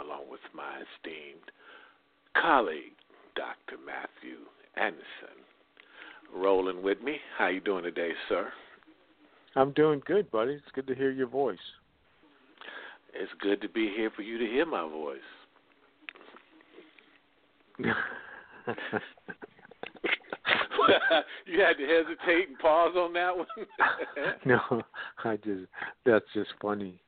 along with my esteemed colleague, Dr. Matthew Anderson. Rolling with me. How you doing today, sir? I'm doing good, buddy. It's good to hear your voice. It's good to be here for you to hear my voice. you had to hesitate and pause on that one. no, I just that's just funny.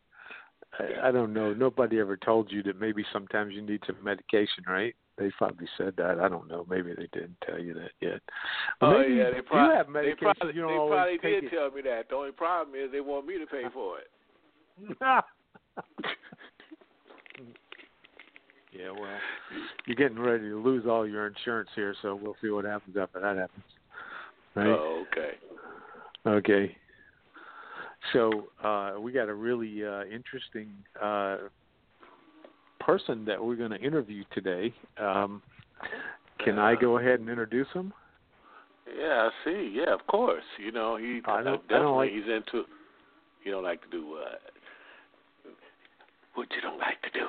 I, I don't know. Nobody ever told you that maybe sometimes you need some medication, right? They probably said that. I don't know. Maybe they didn't tell you that yet. Well, oh yeah, they probably, you have medication. They probably, you don't they always probably take did it. tell me that. The only problem is they want me to pay for it. yeah, well, you're getting ready to lose all your insurance here, so we'll see what happens after that happens. Right? Oh, okay. Okay. So uh, we got a really uh, interesting uh, person that we're going to interview today. Um, can I go ahead and introduce him? Yeah, I see. Yeah, of course. You know, he I don't- I definitely don't like- he's into. You don't like to do what? What you don't like to do?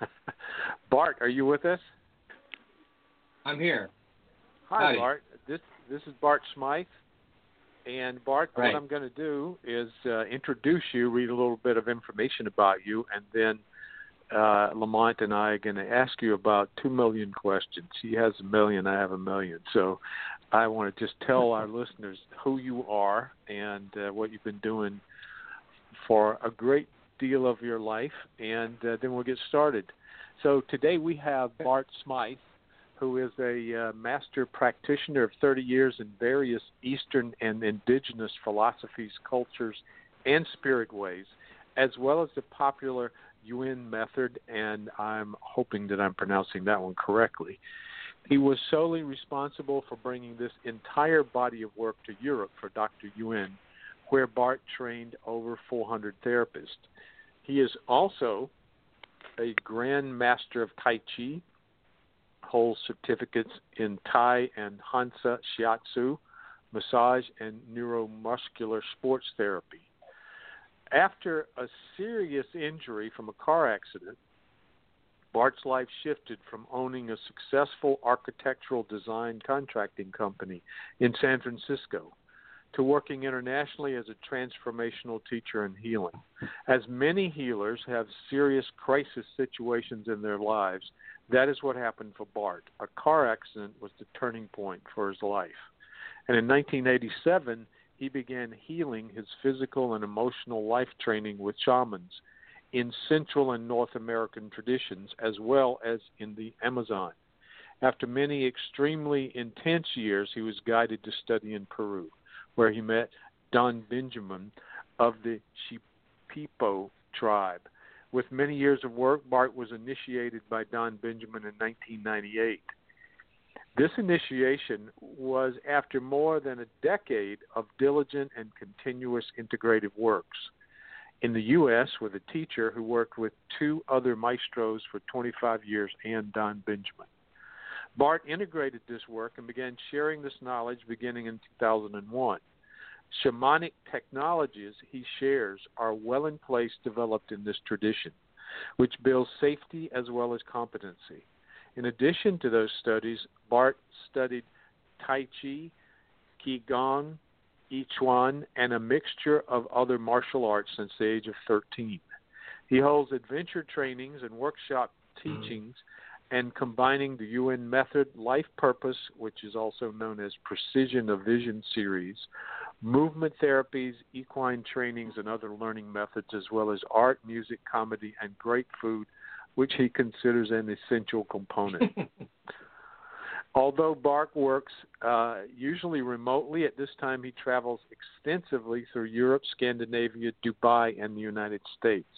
Bart, are you with us? I'm here. Hi, Howdy. Bart. This this is Bart Smyth. And Bart, Right. what I'm going to do is uh, introduce you, read a little bit of information about you, and then uh, Lamont and I are going to ask you about two million questions. He has a million, I have a million. So I want to just tell our listeners who you are and uh, what you've been doing for a great deal of your life, and uh, then we'll get started. So today we have Bart Smyth, who is a uh, master practitioner of 30 years in various Eastern and indigenous philosophies, cultures, and spirit ways, as well as the popular Yuen method, and I'm hoping that I'm pronouncing that one correctly. He was solely responsible for bringing this entire body of work to Europe for Dr. Yuen, where Bart trained over 400 therapists. He is also a Grand Master of Tai Chi, holds certificates in Thai and Hansa Shiatsu, massage, and neuromuscular sports therapy. After a serious injury from a car accident, Bart's life shifted from owning a successful architectural design contracting company in San Francisco to working internationally as a transformational teacher in healing. As many healers have serious crisis situations in their lives, that is what happened for Bart. A car accident was the turning point for his life. And in 1987, he began healing his physical and emotional life training with shamans in Central and North American traditions, as well as in the Amazon. After many extremely intense years, he was guided to study in Peru, where he met Don Benjamin of the Shipibo tribe. With many years of work, Bart was initiated by Don Benjamin in 1998. This initiation was after more than a decade of diligent and continuous integrative works. In the U.S., with a teacher who worked with two other maestros for 25 years and Don Benjamin. Bart integrated this work and began sharing this knowledge beginning in 2001. Shamanic technologies he shares are well in place developed in this tradition, which builds safety as well as competency. In addition to those studies, Bart studied Tai Chi, Qigong, I Chuan, and a mixture of other martial arts since the age of 13. He holds adventure trainings and workshop mm-hmm. teachings and combining the Yuen method, life purpose, which is also known as precision of vision series, movement therapies, equine trainings, and other learning methods, as well as art, music, comedy, and great food, which he considers an essential component. Although Bart works uh, usually remotely, at this time he travels extensively through Europe, Scandinavia, Dubai, and the United States.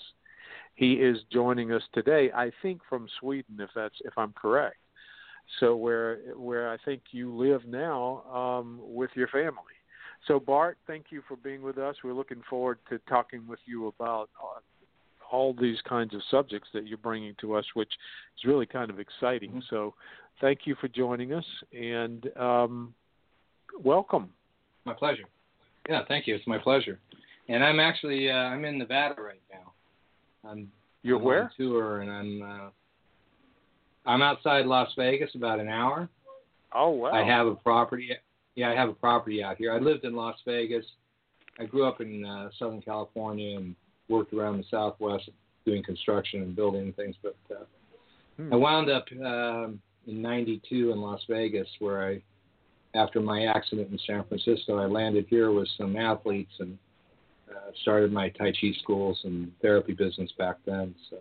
He is joining us today, I think, from Sweden, if that's if I'm correct. So where where I think you live now um, with your family. So, Bart, thank you for being with us. We're looking forward to talking with you about uh, all these kinds of subjects that you're bringing to us, which is really kind of exciting. Mm-hmm. So, thank you for joining us and um, welcome. My pleasure. Yeah, thank you. It's my pleasure. And I'm actually uh, I'm in Nevada right now. I'm you're I'm where? On tour, and I'm uh, I'm outside Las Vegas, about an hour. Oh wow! I have a property. Yeah, I have a property out here. I lived in Las Vegas. I grew up in uh, Southern California and worked around the Southwest doing construction and building things. But uh, hmm. I wound up um, in '92 in Las Vegas, where I, after my accident in San Francisco, I landed here with some athletes and uh, started my Tai Chi schools and therapy business back then. So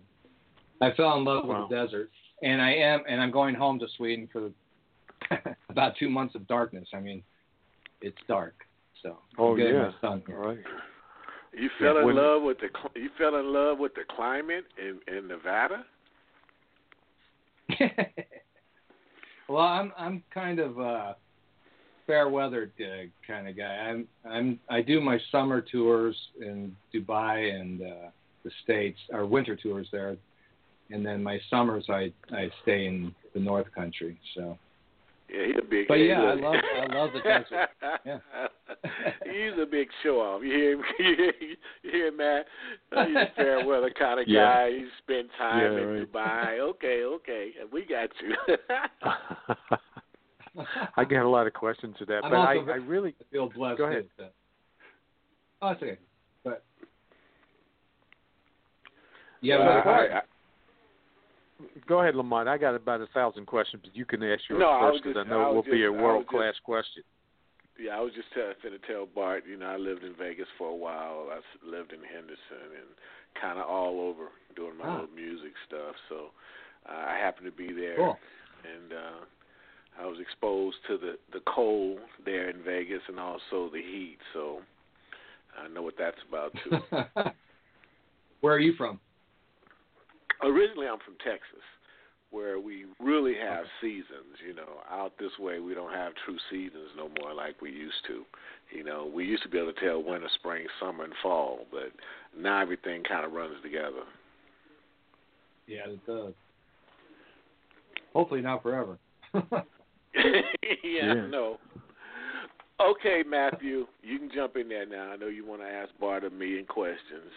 I fell in love wow. with the desert, and I am, and I'm going home to Sweden for about two months of darkness. I mean, it's dark, so oh I'm yeah, my sun here. right. You fell yeah, in when, love with the you fell in love with the climate in in Nevada. well, I'm I'm kind of uh fair weather uh, kind of guy. I'm I'm I do my summer tours in Dubai and uh, the states, or winter tours there, and then my summers I I stay in the North Country. So. Yeah, he's a big. But yeah, I love I love the desert. Yeah. he's a big show off. You hear him? You hear, Matt? He's a fair weather kind of yeah. guy. He spend time yeah, in right. Dubai. Okay, okay, we got you. I get a lot of questions to that, I'm but I, I really feel blessed. Go ahead. That. Oh, it's okay. But yeah, uh, I, I, go ahead, Lamont. I got about a thousand questions, but you can ask yours no, first because I, know it will just, be a world class question. Yeah, I was just tell, finna tell Bart. You know, I lived in Vegas for a while. I lived in Henderson and kind of all over doing my little music stuff. So uh, I happened to be there, cool. and uh, I was exposed to the the cold there in Vegas and also the heat, so I know what that's about too. Where are you from? Originally, I'm from Texas, where we really have seasons. You know, out this way we don't have true seasons no more like we used to. You know, we used to be able to tell winter, spring, summer, and fall, but now everything kind of runs together. Yeah, it does. Hopefully not forever. yeah, yeah, no. Okay, Matthew, you can jump in there now. I know you want to ask Bart a million questions.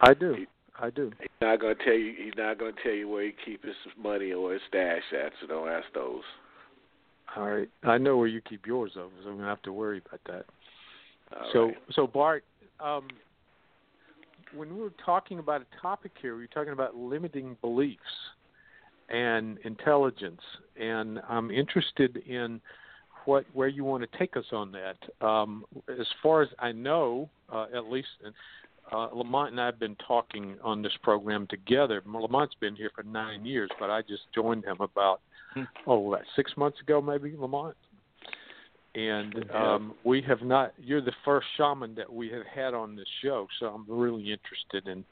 I do. He, I do. He's not going to tell you. He's not going to tell you where he keeps his money or his stash at. So don't ask those. All right. I know where you keep yours, though, so I'm going to have to worry about that. All so, right. so Bart, um, when we were talking about a topic here, we were talking about limiting beliefs and intelligence, and I'm interested in what where you want to take us on that. Um, as far as I know, uh, at least uh, Lamont and I have been talking on this program together. Lamont's been here for nine years, but I just joined him about hmm. oh, what, six months ago, maybe Lamont. And um, we have not. You're the first shaman that we have had on this show, so I'm really interested in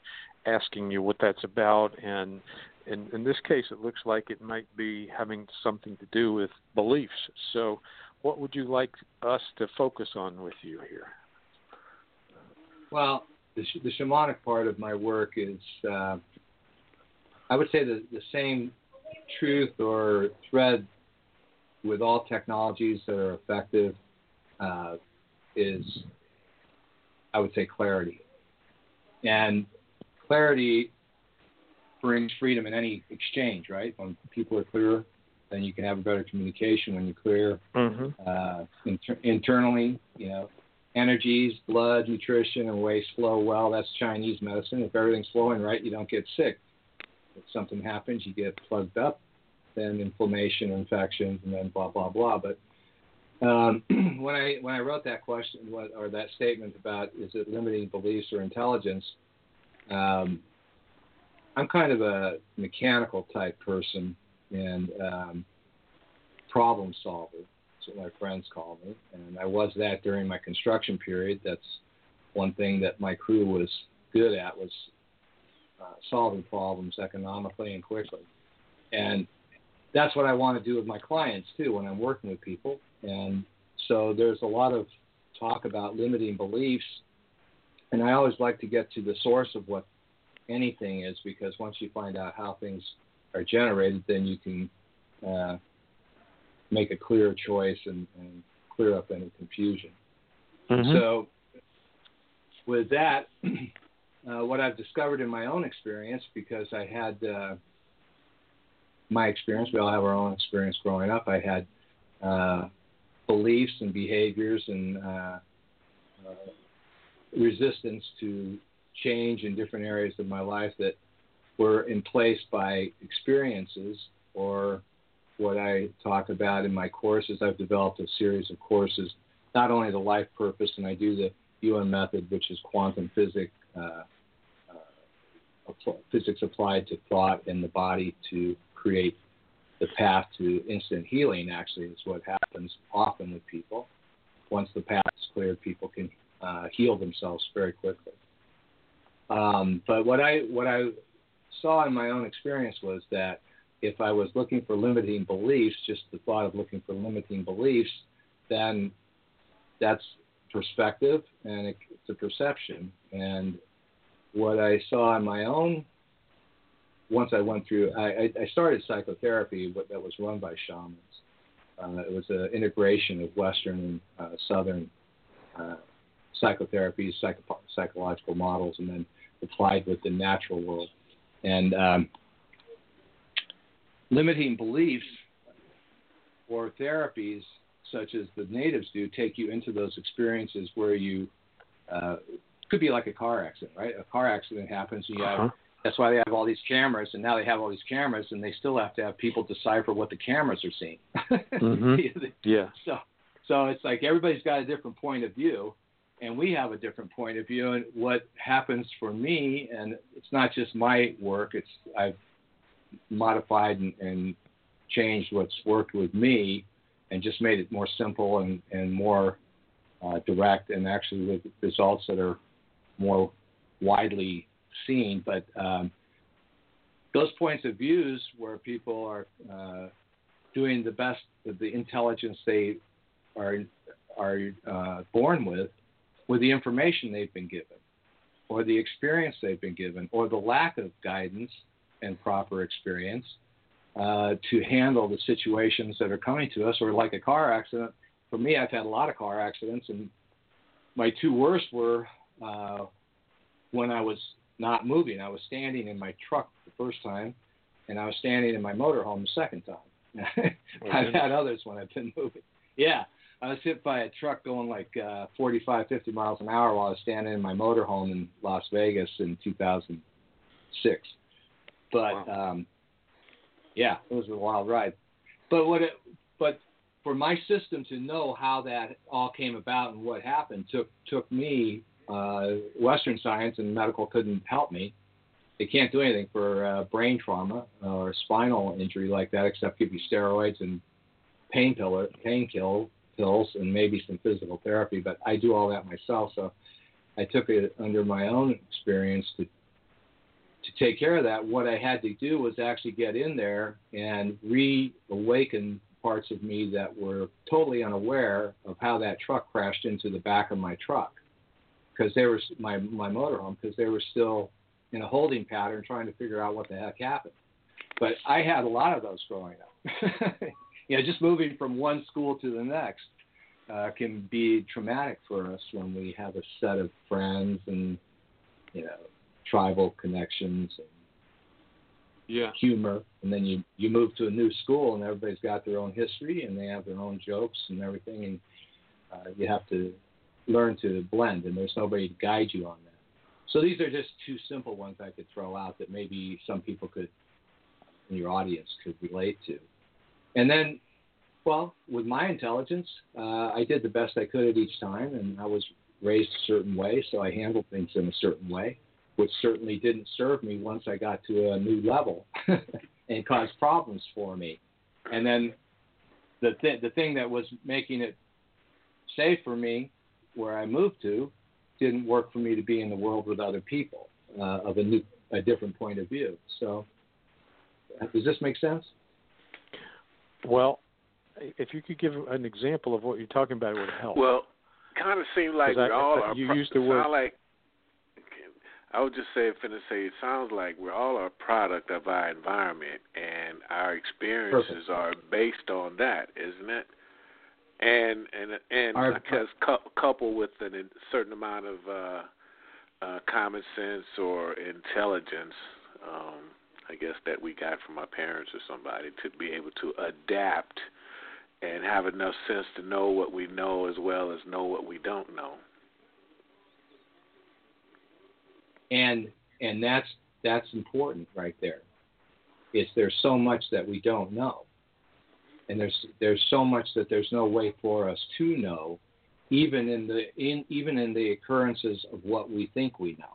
asking you what that's about and in, in this case, it looks like it might be having something to do with beliefs. So, what would you like us to focus on with you here? Well, the, the shamanic part of my work is, uh, I would say, the, the same truth or thread with all technologies that are effective uh, is, I would say, clarity. And clarity brings freedom in any exchange, right? When people are clear, then you can have a better communication. When you're clear mm-hmm. uh, inter- internally, you know, energies, blood, nutrition, and waste flow well. That's Chinese medicine. If everything's flowing right, you don't get sick. If something happens, you get plugged up, then inflammation, infections, and then blah blah blah. But um, when I when I wrote that question what, or that statement about is it limiting beliefs or intelligence, um, I'm kind of a mechanical type person and um, problem solver. That's what my friends call me, and I was that during my construction period. That's one thing that my crew was good at was uh, solving problems economically and quickly, and that's what I want to do with my clients too when I'm working with people. And so there's a lot of talk about limiting beliefs, and I always like to get to the source of what anything is because once you find out how things are generated, then you can uh, make a clear choice and, and, clear up any confusion. Mm-hmm. So, with that, uh, what I've discovered in my own experience, because I had uh, my experience, we all have our own experience growing up. I had uh, beliefs and behaviors and uh, uh, resistance to change in different areas of my life that were in place by experiences or what I talk about in my courses. I've developed a series of courses, not only the life purpose, and I do the Yuen method, which is quantum physics, uh, uh, physics applied to thought and the body to create the path to instant healing. Actually, is what happens often with people. Once the path is cleared, people can uh, heal themselves very quickly. Um, but what I what I saw in my own experience was that if I was looking for limiting beliefs, just the thought of looking for limiting beliefs, then that's perspective and it's a perception. And what I saw in my own, once I went through, I, I started psychotherapy that was run by shamans. Uh, it was an integration of Western and uh, Southern uh, psychotherapy, psycho- psychological models, and then applied with the natural world. And um, limiting beliefs or therapies such as the natives do take you into those experiences where you uh, could be like a car accident, right? A car accident happens, you uh-huh. that's why they have all these cameras, and now they have all these cameras, and they still have to have people decipher what the cameras are seeing. mm-hmm. Yeah. So, so it's like everybody's got a different point of view, and we have a different point of view. And what happens for me, and it's not just my work; it's I've modified and, and changed what's worked with me, and just made it more simple and and more uh, direct, and actually with results that are more widely seen. But um, those points of views where people are uh, doing the best the intelligence they are are uh, born with with the information they've been given, or the experience they've been given, or the lack of guidance and proper experience uh, to handle the situations that are coming to us, or like a car accident. For me, I've had a lot of car accidents, and my two worst were uh, when I was not moving. I was standing in my truck the first time, and I was standing in my motorhome the second time. I've had others when I've been moving. Yeah, I was hit by a truck going like uh, 45, 50 miles an hour while I was standing in my motorhome in Las Vegas in 2006. But wow. um, yeah, it was a wild ride. But what it, but for my system to know how that all came about and what happened took took me uh, Western science and medical couldn't help me. They can't do anything for uh, brain trauma or spinal injury like that except give you steroids and pain pillar, pain kill, pills and maybe some physical therapy, but I do all that myself. So I took it under my own experience to to take care of that. What I had to do was actually get in there and reawaken parts of me that were totally unaware of how that truck crashed into the back of my truck because they were my my motorhome because they were still in a holding pattern trying to figure out what the heck happened. But I had a lot of those growing up. you know, just moving from one school to the next uh, can be traumatic for us when we have a set of friends and you know tribal connections and yeah. humor, and then you you move to a new school and everybody's got their own history and they have their own jokes and everything, and uh, you have to learn to blend, and there's nobody to guide you on that. So these are just two simple ones I could throw out that maybe some people could in your audience could relate to. And then, well, with my intelligence, uh, I did the best I could at each time, and I was raised a certain way, so I handled things in a certain way, which certainly didn't serve me once I got to a new level and caused problems for me. And then the th- the thing that was making it safe for me, where I moved to, didn't work for me to be in the world with other people uh, of a new, a different point of view. So, does this make sense? Well, if you could give an example of what you're talking about, it would help. Well, kind of seems like we all are. You pro- used the word. like. I would just say, finna say, it sounds like we're all a product of our environment, and our experiences Perfect. are based on that, isn't it? And and and Our- because cou- coupled with a certain amount of uh, uh, common sense or intelligence, um, I guess that we got from our parents or somebody to be able to adapt and have enough sense to know what we know as well as know what we don't know. and and that's that's important right there. Is there's so much that we don't know, and there's there's so much that there's no way for us to know, even in the in even in the occurrences of what we think we know.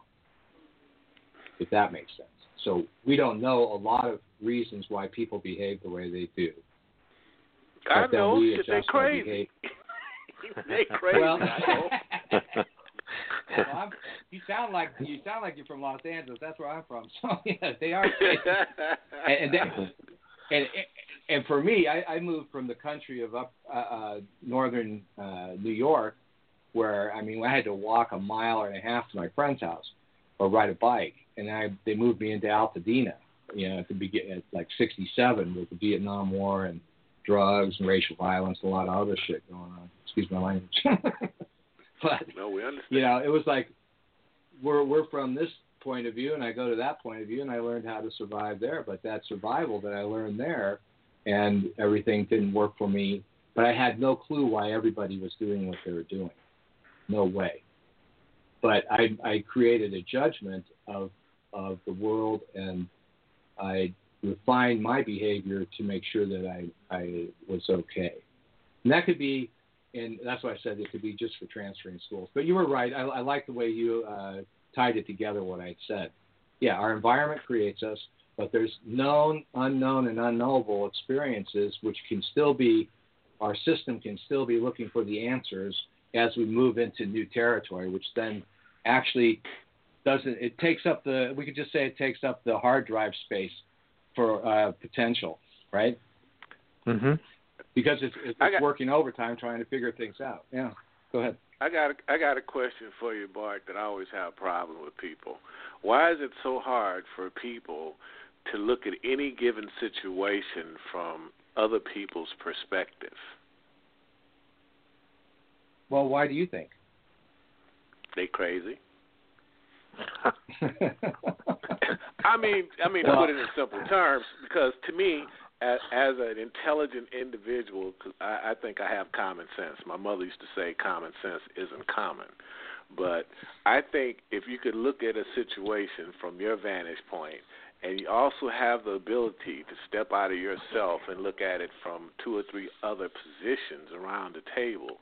If that makes sense. So we don't know a lot of reasons why people behave the way they do. I But know they adjust our crazy. they crazy. Well, Well, you sound like you sound like you're from Los Angeles. That's where I'm from. So yeah, they are. crazy. and and, that, and and for me, I, I moved from the country of up uh, uh, northern uh, New York, where I mean I had to walk a mile and a half to my friend's house, or ride a bike, and I they moved me into Altadena, you know, at the begin at like '67 with the Vietnam War and drugs and racial violence, a lot of other shit going on. Excuse my language. but no, we understand. you know, it was like we're we're from this point of view, and I go to that point of view, and I learned how to survive there. But that survival that I learned there, and everything didn't work for me. But I had no clue why everybody was doing what they were doing. No way. But I I created a judgment of of the world, and I refined my behavior to make sure that I I was okay. And that could be and that's why I said it could be just for transferring schools. But you were right. I, I like the way you uh, tied it together. What I said. Yeah, our environment creates us, but there's known, unknown, and unknowable experiences which can still be. Our system can still be looking for the answers as we move into new territory, which then actually doesn't. It takes up the. We could just say it takes up the hard drive space for uh, potential, right? Mhm. Because it's, it's I got- working overtime trying to figure things out. Yeah. Go ahead. I got a, I got a question for you, Bart, that I always have a problem with people. Why is it so hard for people to look at any given situation from other people's perspective? Well, why do you think? They crazy. I mean, I mean, to Well- put it in simple terms, because to me, as, as an intelligent individual, 'cause I, I think I have common sense. My mother used to say common sense isn't common, but I think if you could look at a situation from your vantage point, and you also have the ability to step out of yourself and look at it from two or three other positions around the table,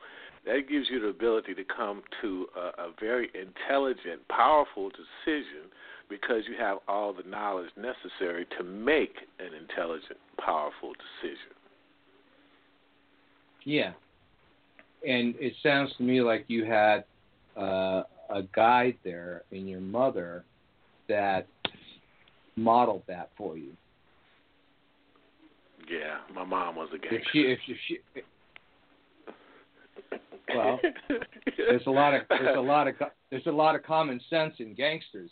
that gives you the ability to come to a, a very intelligent, powerful decision because you have all the knowledge necessary to make an intelligent, powerful decision. Yeah. And it sounds to me like you had uh, a guide there in your mother that modeled that for you. Yeah, my mom was a If she, if she, if she well, there's a lot of there's a lot of there's a lot of common sense in gangsters,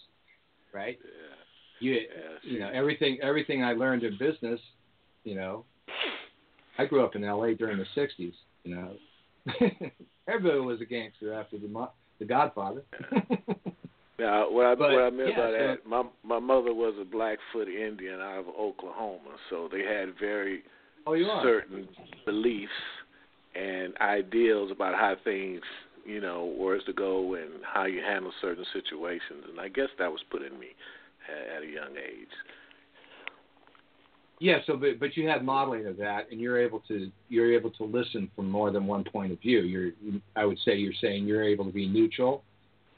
right? You Yeah, you know everything everything I learned in business, you know. I grew up in L.A. during the '60s. You know, everybody was a gangster after the Mo- the Godfather. Now, what I, But, what I meant yeah, by so- that, my my mother was a Blackfoot Indian out of Oklahoma, so they had very oh, you certain beliefs and ideals about how things, you know, were to go and how you handle certain situations, and I guess that was put in me at, at a young age. Yeah, so but but you had modeling of that, and you're able to you're able to listen from more than one point of view. You're I would say you're saying you're able to be neutral,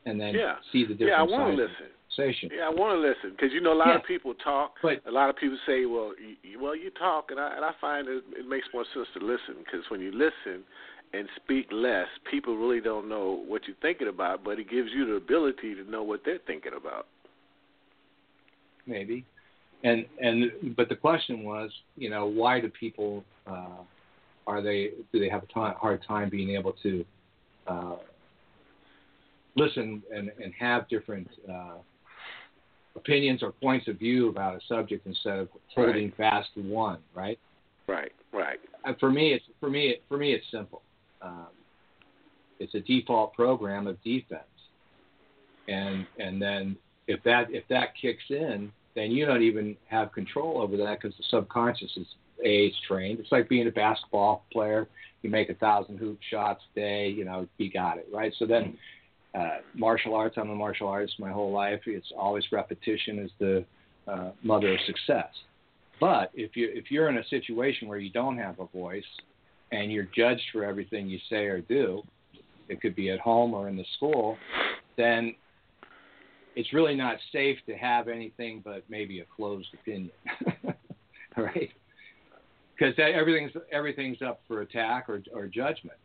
and then Yeah. see the different Yeah, I want to listen. Conversation. Yeah, I want to listen because you know a lot Yeah. of people talk. But A lot of people say, "Well, you, well, you talk," and I and I find it, it makes more sense to listen because when you listen and speak less, people really don't know what you're thinking about, but it gives you the ability to know what they're thinking about. maybe, and and but the question was, you know, why do people uh, are they do they have a hard time being able to uh, listen and, and have different uh, opinions or points of view about a subject instead of holding right. fast to one, right? Right, right. For me, it's for me for me it's simple. Um, it's a default program of defense, and and then if that if that kicks in, then you don't even have control over that because the subconscious is age trained. It's like being a basketball player. You make a thousand hoop shots a day, you know, you got it, right? So then uh, martial arts, I'm a martial artist my whole life. It's always repetition is the uh, mother of success. But if you if you're in a situation where you don't have a voice and you're judged for everything you say or do, it could be at home or in the school, then it's really not safe to have anything but maybe a closed opinion, right? Because everything's everything's up for attack or, or judgment,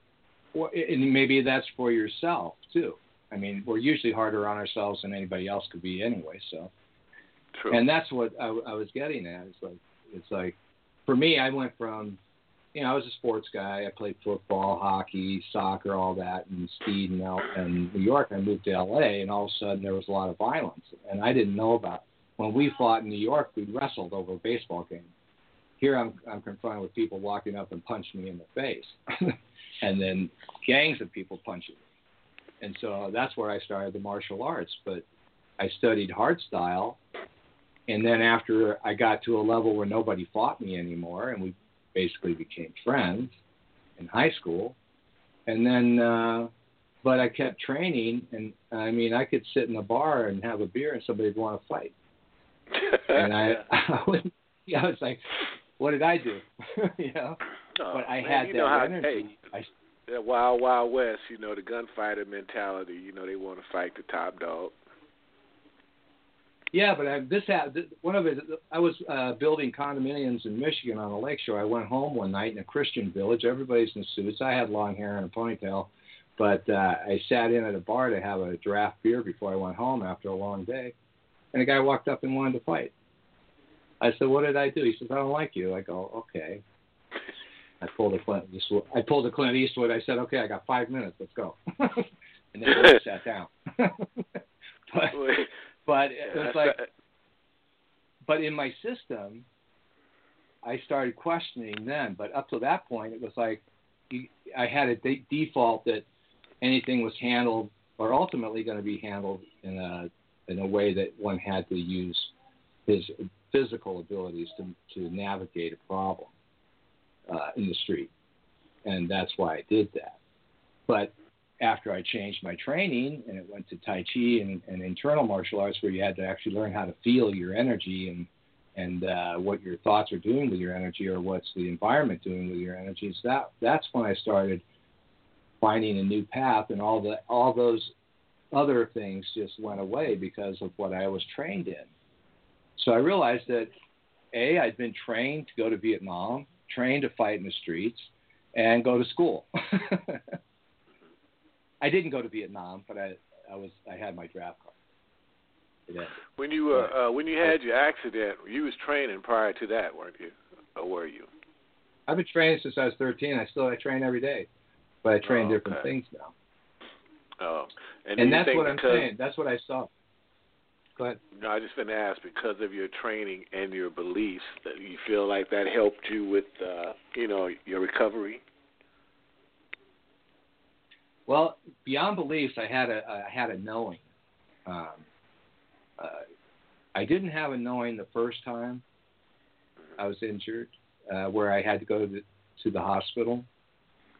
or, and maybe that's for yourself too. I mean, we're usually harder on ourselves than anybody else could be anyway. So, True. and that's what I, I was getting at. It's like it's like for me, I went from you know, I was a sports guy. I played football, hockey, soccer, all that, and speed and, L- and New York. I moved to L.A. and all of a sudden there was a lot of violence, and I didn't know about. It. When we fought in New York, we wrestled over a baseball game. Here, I'm I'm confronted with people walking up and punching me in the face, and then gangs of people punching me, and so that's where I started the martial arts. But I studied hard style, and then after I got to a level where nobody fought me anymore, and we basically became friends in high school, and then uh, but I kept training, and I mean I could sit in a bar and have a beer, and somebody would want to fight, and I I was yeah I was like, what did I do, you know? Oh, but I man, had that how, energy. Hey, I, that wild wild west, you know the gunfighter mentality. You know they want to fight the top dog. Yeah, but I, this one of it. I was uh, building condominiums in Michigan on the lakeshore. I went home one night in a Christian village. Everybody's in suits. I had long hair and a ponytail, but uh, I sat in at a bar to have a draft beer before I went home after a long day, and a guy walked up and wanted to fight. I said, "What did I do?" He says, "I don't like you." I go, "Okay." I pulled a Clint. I pulled a Clint Eastwood. I said, "Okay, I got five minutes. Let's go." and then I sat down. but but it was like, but in my system, I started questioning then. But up to that point, it was like I had a de- default that anything was handled or ultimately going to be handled in a in a way that one had to use his physical abilities to to navigate a problem uh, in the street, and that's why I did that. But after I changed my training and it went to Tai Chi and, and internal martial arts, where you had to actually learn how to feel your energy and and uh, what your thoughts are doing with your energy or what's the environment doing with your energy. energies. That that's when I started finding a new path, and all the all those other things just went away because of what I was trained in. So I realized that a I'd been trained to go to Vietnam, trained to fight in the streets, and go to school. I didn't go to Vietnam, but I I was I had my draft card. When you were uh, when you had your accident, you was training prior to that, weren't you? Or were you? I've been training since I was 13. I still I train every day, but I train oh, okay. different things now. Oh, and, and that's what I'm saying. That's what I saw. No, I just been asked because of your training and your beliefs that you feel like that helped you with, uh, you know, your recovery. Well, beyond beliefs, I had a I had a knowing. Um, uh, I didn't have a knowing the first time I was injured, uh, where I had to go to the, to the hospital.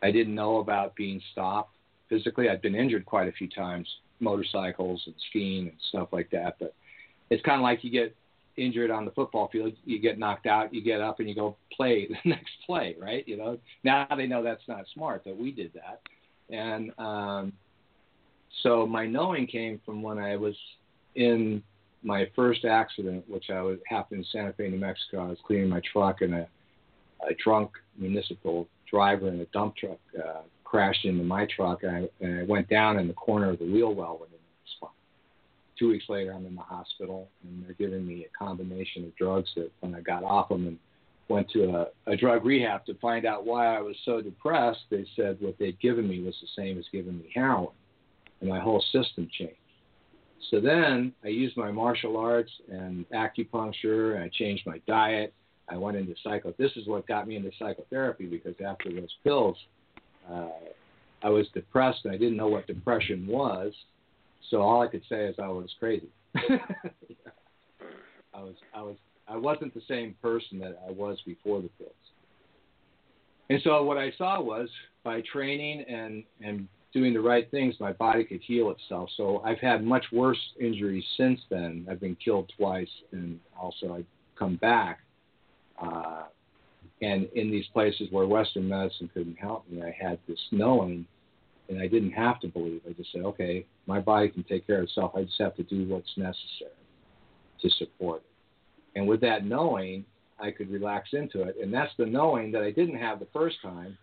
I didn't know about being stopped physically. I'd been injured quite a few times, motorcycles and skiing and stuff like that. But it's kind of like you get injured on the football field, you get knocked out, you get up and you go play the next play, right? You know, now they know that's not smart, that we did that. And um, so my knowing came from when I was in my first accident, which I was happened in Santa Fe, New Mexico. I was cleaning my truck, and a, a drunk municipal driver in a dump truck uh, crashed into my truck, and I, and I went down in the corner of the wheel well within the spine. Two weeks later, I'm in the hospital, and they're giving me a combination of drugs that when I got off them and went to a, a drug rehab to find out why I was so depressed. They said what they'd given me was the same as giving me heroin. and my whole system changed. So then I used my martial arts and acupuncture, and I changed my diet. I went into psycho. This is what got me into psychotherapy because after those pills, uh, I was depressed I didn't know what depression was. So all I could say is I was crazy. I was I was I wasn't the same person that I was before the pills. And so what I saw was by training and and doing the right things, my body could heal itself. So I've had much worse injuries since then. I've been killed twice, and also I've come back. Uh, and in these places where Western medicine couldn't help me, I had this knowing, and I didn't have to believe. I just said, okay, my body can take care of itself. I just have to do what's necessary to support it. And with that knowing, I could relax into it. And that's the knowing that I didn't have the first time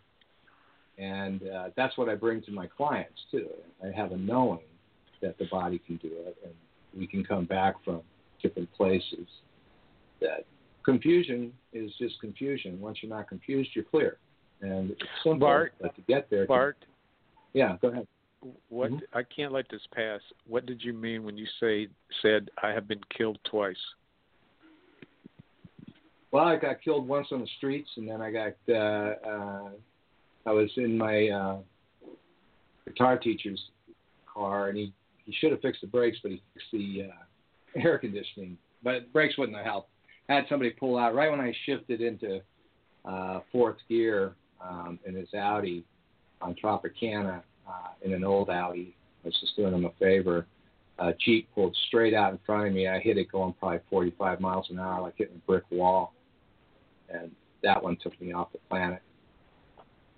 and uh, that's what I bring to my clients too. I have a knowing that the body can do it, and we can come back from different places. That confusion is just confusion. Once you're not confused, you're clear, and it's simple. Bart, but to get there, Bart. yeah, go ahead. What Mhm. I can't let this pass. What did you mean when you say said I have been killed twice? Well, I got killed once on the streets, and then I got uh, uh, I was in my uh, guitar teacher's car, and he he should have fixed the brakes, but he fixed the uh, air conditioning. But brakes wouldn't have helped. I had somebody pull out right when I shifted into uh, fourth gear um, in his Audi on Tropicana uh, in an old Audi. I was just doing him a favor. A Jeep pulled straight out in front of me. I hit it going probably 45 miles an hour, like hitting a brick wall. And that one took me off the planet.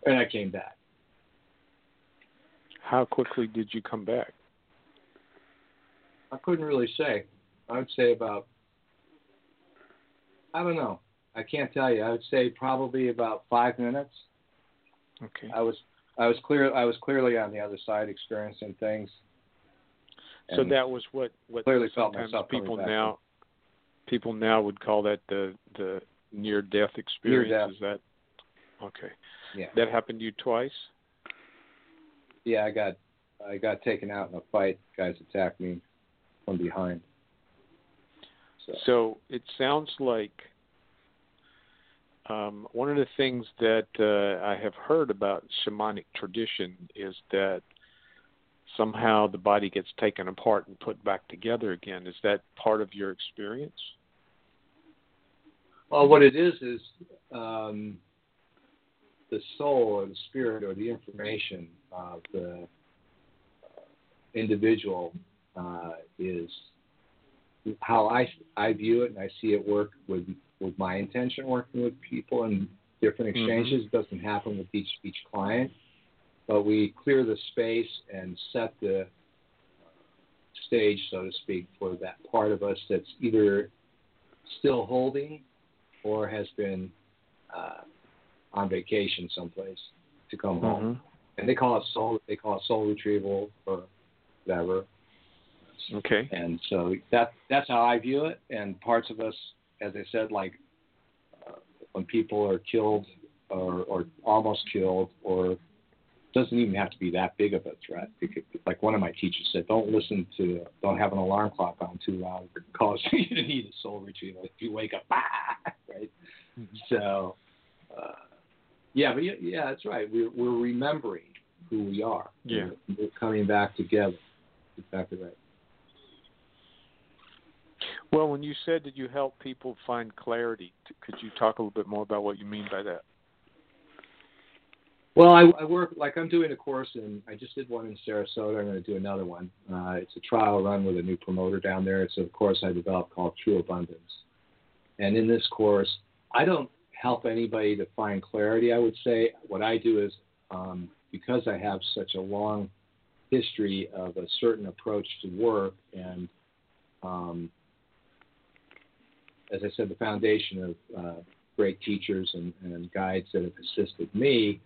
And I came back. How quickly did you come back? I couldn't really say. I would say about, I don't know. I can't tell you. I would say probably about five minutes. Okay. I was I was clear I was clearly on the other side experiencing things. So that was what what clearly felt myself people now people now would call that the the near death experience. Near death. Is that okay? Yeah. That happened to you twice. Yeah, I got I got taken out in a fight. Guys attacked me from behind. So, So it sounds like um, one of the things that uh, I have heard about shamanic tradition is that somehow the body gets taken apart and put back together again. Is that part of your experience? well, what it is is um, the soul or the spirit or the information of the individual uh, is how I I view it, and I see it work with with my intention working with people and different Mhm. exchanges. It doesn't happen with each each client, but we clear the space and set the stage, so to speak, for that part of us that's either still holding or has been uh, on vacation someplace to come home. And they call it soul. They call it soul retrieval or whatever. Okay. And so that that's how I view it. And parts of us, as I said, like uh, when people are killed or, or almost killed, or doesn't even have to be that big of a threat. Like one of my teachers said, don't listen to, don't have an alarm clock on too loud. Cause you to need a soul retrieval. If you wake up, ah, right? So, uh, yeah, but yeah, yeah, that's right. We're we're remembering who we are. Yeah. We're, we're coming back together. Exactly right. Well, when you said that you help people find clarity, could you talk a little bit more about what you mean by that? Well, I, I work like I'm doing a course, and I just did one in Sarasota. I'm going to do another one. Uh, it's a trial run with a new promoter down there. It's a course I developed called True Abundance. And in this course, I don't help anybody to find clarity. I would say what I do is um, because I have such a long history of a certain approach to work, and um, as I said, the foundation of uh, great teachers and, and guides that have assisted me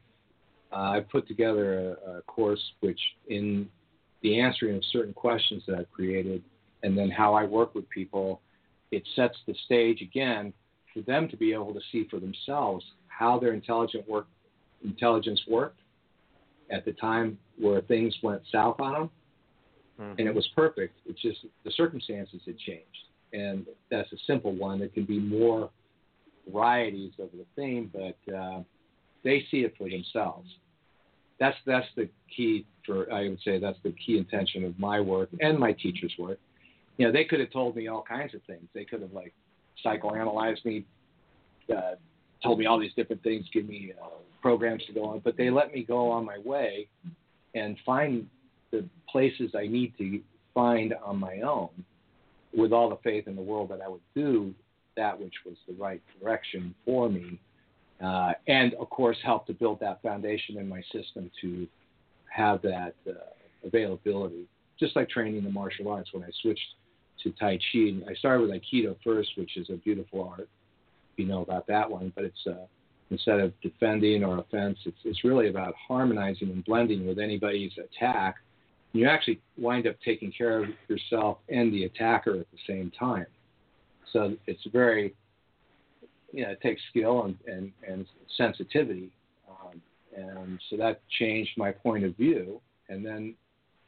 uh, I've put together a, a course which, in the answering of certain questions that I've created, and then how I work with people, it sets the stage again for them to be able to see for themselves how their intelligent work, intelligence worked at the time where things went south on them, mm-hmm. and it was perfect. It's just the circumstances had changed, and that's a simple one. There can be more varieties of the theme, but uh, they see it for themselves. That's that's the key for I would say that's the key intention of my work and my teachers' work. You know, they could have told me all kinds of things. They could have like psychoanalyzed me, uh, told me all these different things, give me uh, programs to go on, but they let me go on my way and find the places I need to find on my own with all the faith in the world that I would do that which was the right direction for me. Uh, and of course, help to build that foundation in my system to have that uh, availability. Just like training the martial arts, when I switched to Tai Chi, I started with Aikido first, which is a beautiful art. You know about that one, but it's uh, instead of defending or offense, it's, it's really about harmonizing and blending with anybody's attack. You actually wind up taking care of yourself and the attacker at the same time. So it's very, you know, it takes skill and, and, and sensitivity. Um, and so that changed my point of view. And then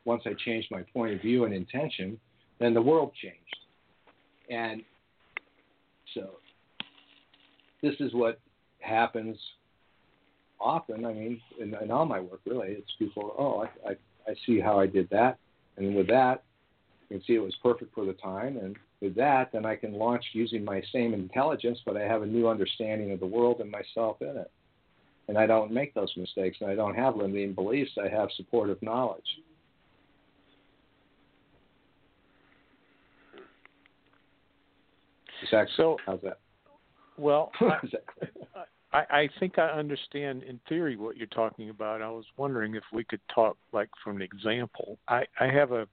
once I changed my point of view and intention, then the world changed. And so this is what happens often. I mean, in, in all my work, really, it's people, oh, I, I, I see how I did that. And with that, you can see it was perfect for the time. And with that, then I can launch using my same intelligence, but I have a new understanding of the world and myself in it. And I don't make those mistakes, and I don't have limiting beliefs. I have supportive knowledge. Exactly. So, how's that? Well, I, I I think I understand in theory what you're talking about. I was wondering if we could talk like from an example. I, I have a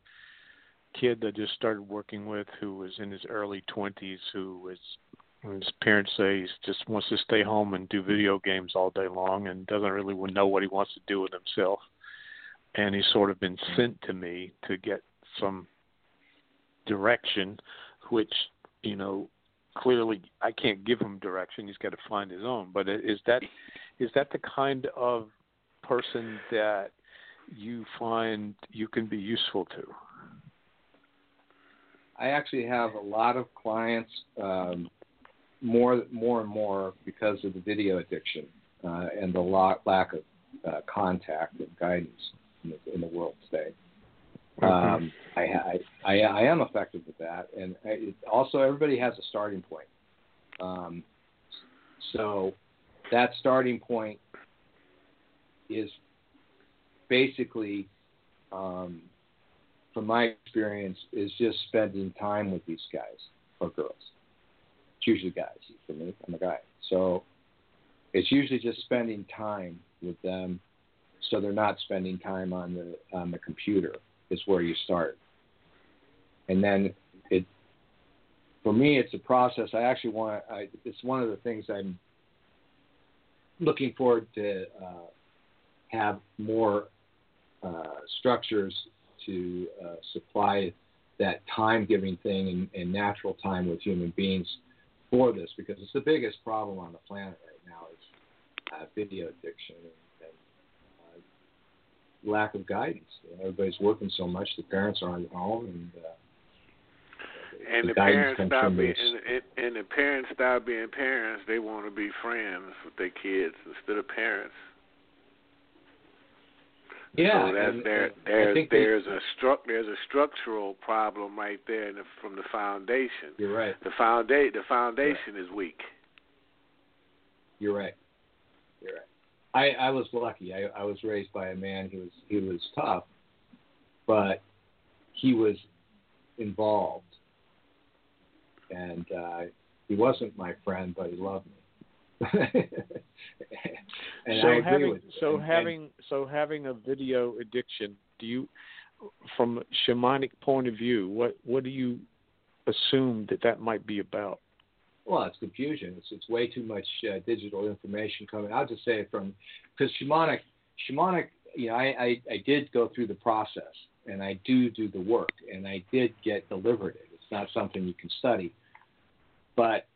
kid that I just started working with who was in his early 20s who was his parents say he just wants to stay home and do video games all day long and doesn't really know what he wants to do with himself. And he's sort of been sent to me to get some direction, which you know clearly I can't give him direction. He's got to find his own. But is that is that the kind of person that you find you can be useful to? I actually have a lot of clients, um, more more and more because of the video addiction uh, and the lack of uh, contact and guidance in the, in the world today. Mm-hmm. Um, I, I, I am effective with that, and it, also everybody has a starting point. Um, so that starting point is basically um, from my experience, is just spending time with these guys or girls. It's usually guys for me. I'm a guy. So it's usually just spending time with them so they're not spending time on the on the computer is where you start. And then it for me it's a process. I actually want I, it's one of the things I'm looking forward to uh, have more uh, structures to uh, supply that time giving thing and, and, natural time with human beings for this because it's the biggest problem on the planet right now is uh, video addiction and, lack of guidance. Everybody's working so much, the parents aren't at home, and uh, and the, the parents stop being and, and, and the parents stop being parents. They want to be friends with their kids instead of parents. Yeah, so that's, there, there's there's a stru- there's a structural problem right there the, from the foundation. You're right. The foundation the foundation right. is weak. You're right. You're right. I I was lucky. I I was raised by a man who was he was tough, but he was involved, and uh, he wasn't my friend, but he loved me. so having so and, having and, so having a video addiction, do you, from a shamanic point of view, what what do you assume that that might be about? Well, it's confusion. It's it's way too much uh, digital information coming. I'll just say it from because shamanic shamanic. You know, I, I I did go through the process, and I do do the work, and I did get delivered it. It's not something you can study, but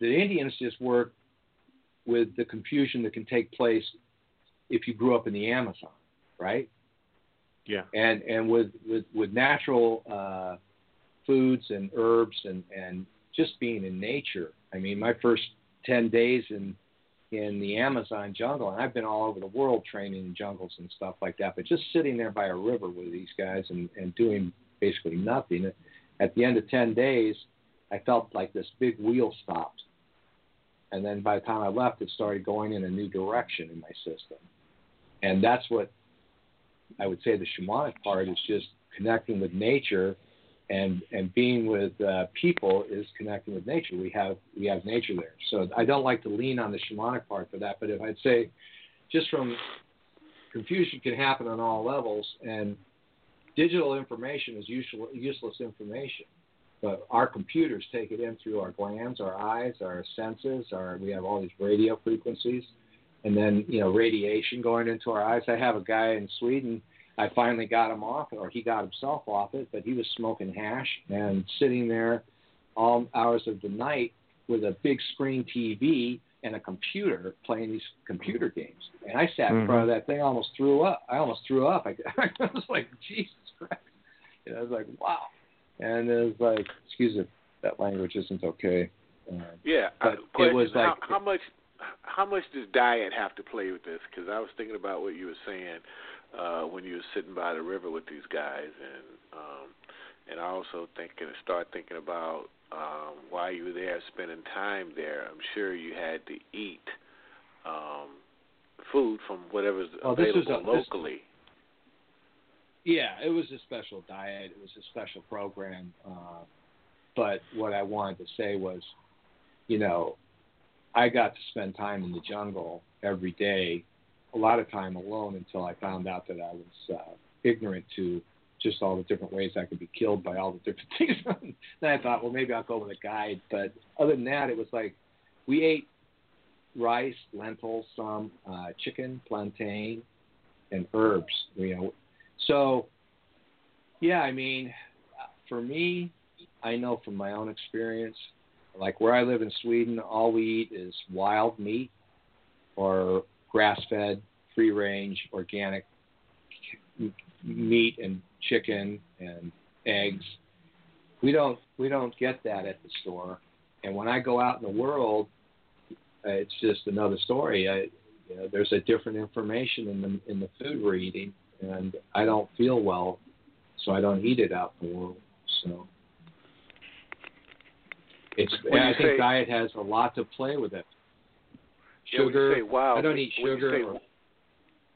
the Indians just work with the confusion that can take place if you grew up in the Amazon, right? Yeah. And and with with with natural uh, foods and herbs and and just being in nature. I mean, my first ten days in in the Amazon jungle, and I've been all over the world training in jungles and stuff like that. But just sitting there by a river with these guys and and doing basically nothing. At the end of ten days, I felt like this big wheel stopped, and then by the time I left, it started going in a new direction in my system, and that's what I would say the shamanic part is just connecting with nature and and being with uh, people is connecting with nature. We have we have nature there. So I don't like to lean on the shamanic part for that. But if I'd say, just from confusion can happen on all levels, and digital information is useful, useless information. But our computers take it in through our glands, our eyes, our senses. Our we have all these radio frequencies, and then you know radiation going into our eyes. I have a guy in Sweden I finally got him off, or he got himself off it, but he was smoking hash and sitting there all hours of the night with a big screen TV and a computer playing these computer games. And I sat mm-hmm. in front of mm-hmm. that thing, I almost threw up. I almost threw up. I, I was like, Jesus Christ. And I was like, wow. And it was like, excuse me, that language isn't okay. Uh, yeah, but uh, it was like how, how much how much does diet have to play with this? Because I was thinking about what you were saying uh, when you were sitting by the river with these guys, and um, and I also thinking start thinking about um, while you were there spending time there. I'm sure you had to eat um, food from whatever's oh, available a, locally. This, yeah, it was a special diet. It was a special program. Uh, but what I wanted to say was, you know, I got to spend time in the jungle every day a lot of time alone until I found out that I was uh, ignorant to just all the different ways I could be killed by all the different things. then I thought, well, maybe I'll go with a guide. But other than that, it was like we ate rice, lentils, some uh, chicken, plantain, and herbs. You know, so yeah, I mean, for me, I know from my own experience, like where I live in Sweden, all we eat is wild meat or grass fed, free range, organic meat and chicken and eggs. We don't we don't get that at the store. And when I go out in the world, uh, it's just another story. I, you know, there's a different information in the in the food we're eating, and I don't feel well, so I don't eat it out in the world. So it's I think say, diet has a lot to play with it sugar. Yeah, wild, I don't eat sugar. When you say, or,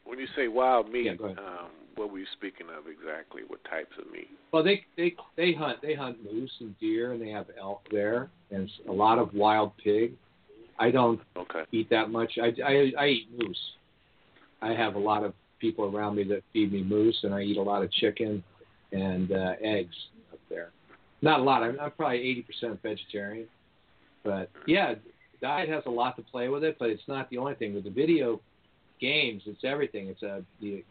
when you say wild meat, yeah, um, what were you speaking of exactly? What types of meat? Well, they they they hunt they hunt moose and deer, and they have elk there, and a lot of wild pig. I don't okay. eat that much. I, I I eat moose. I have a lot of people around me that feed me moose, and I eat a lot of chicken and uh, eggs up there. Not a lot. I'm, I'm probably 80% vegetarian, but yeah, diet has a lot to play with it, but it's not the only thing. With the video games, it's everything. It's a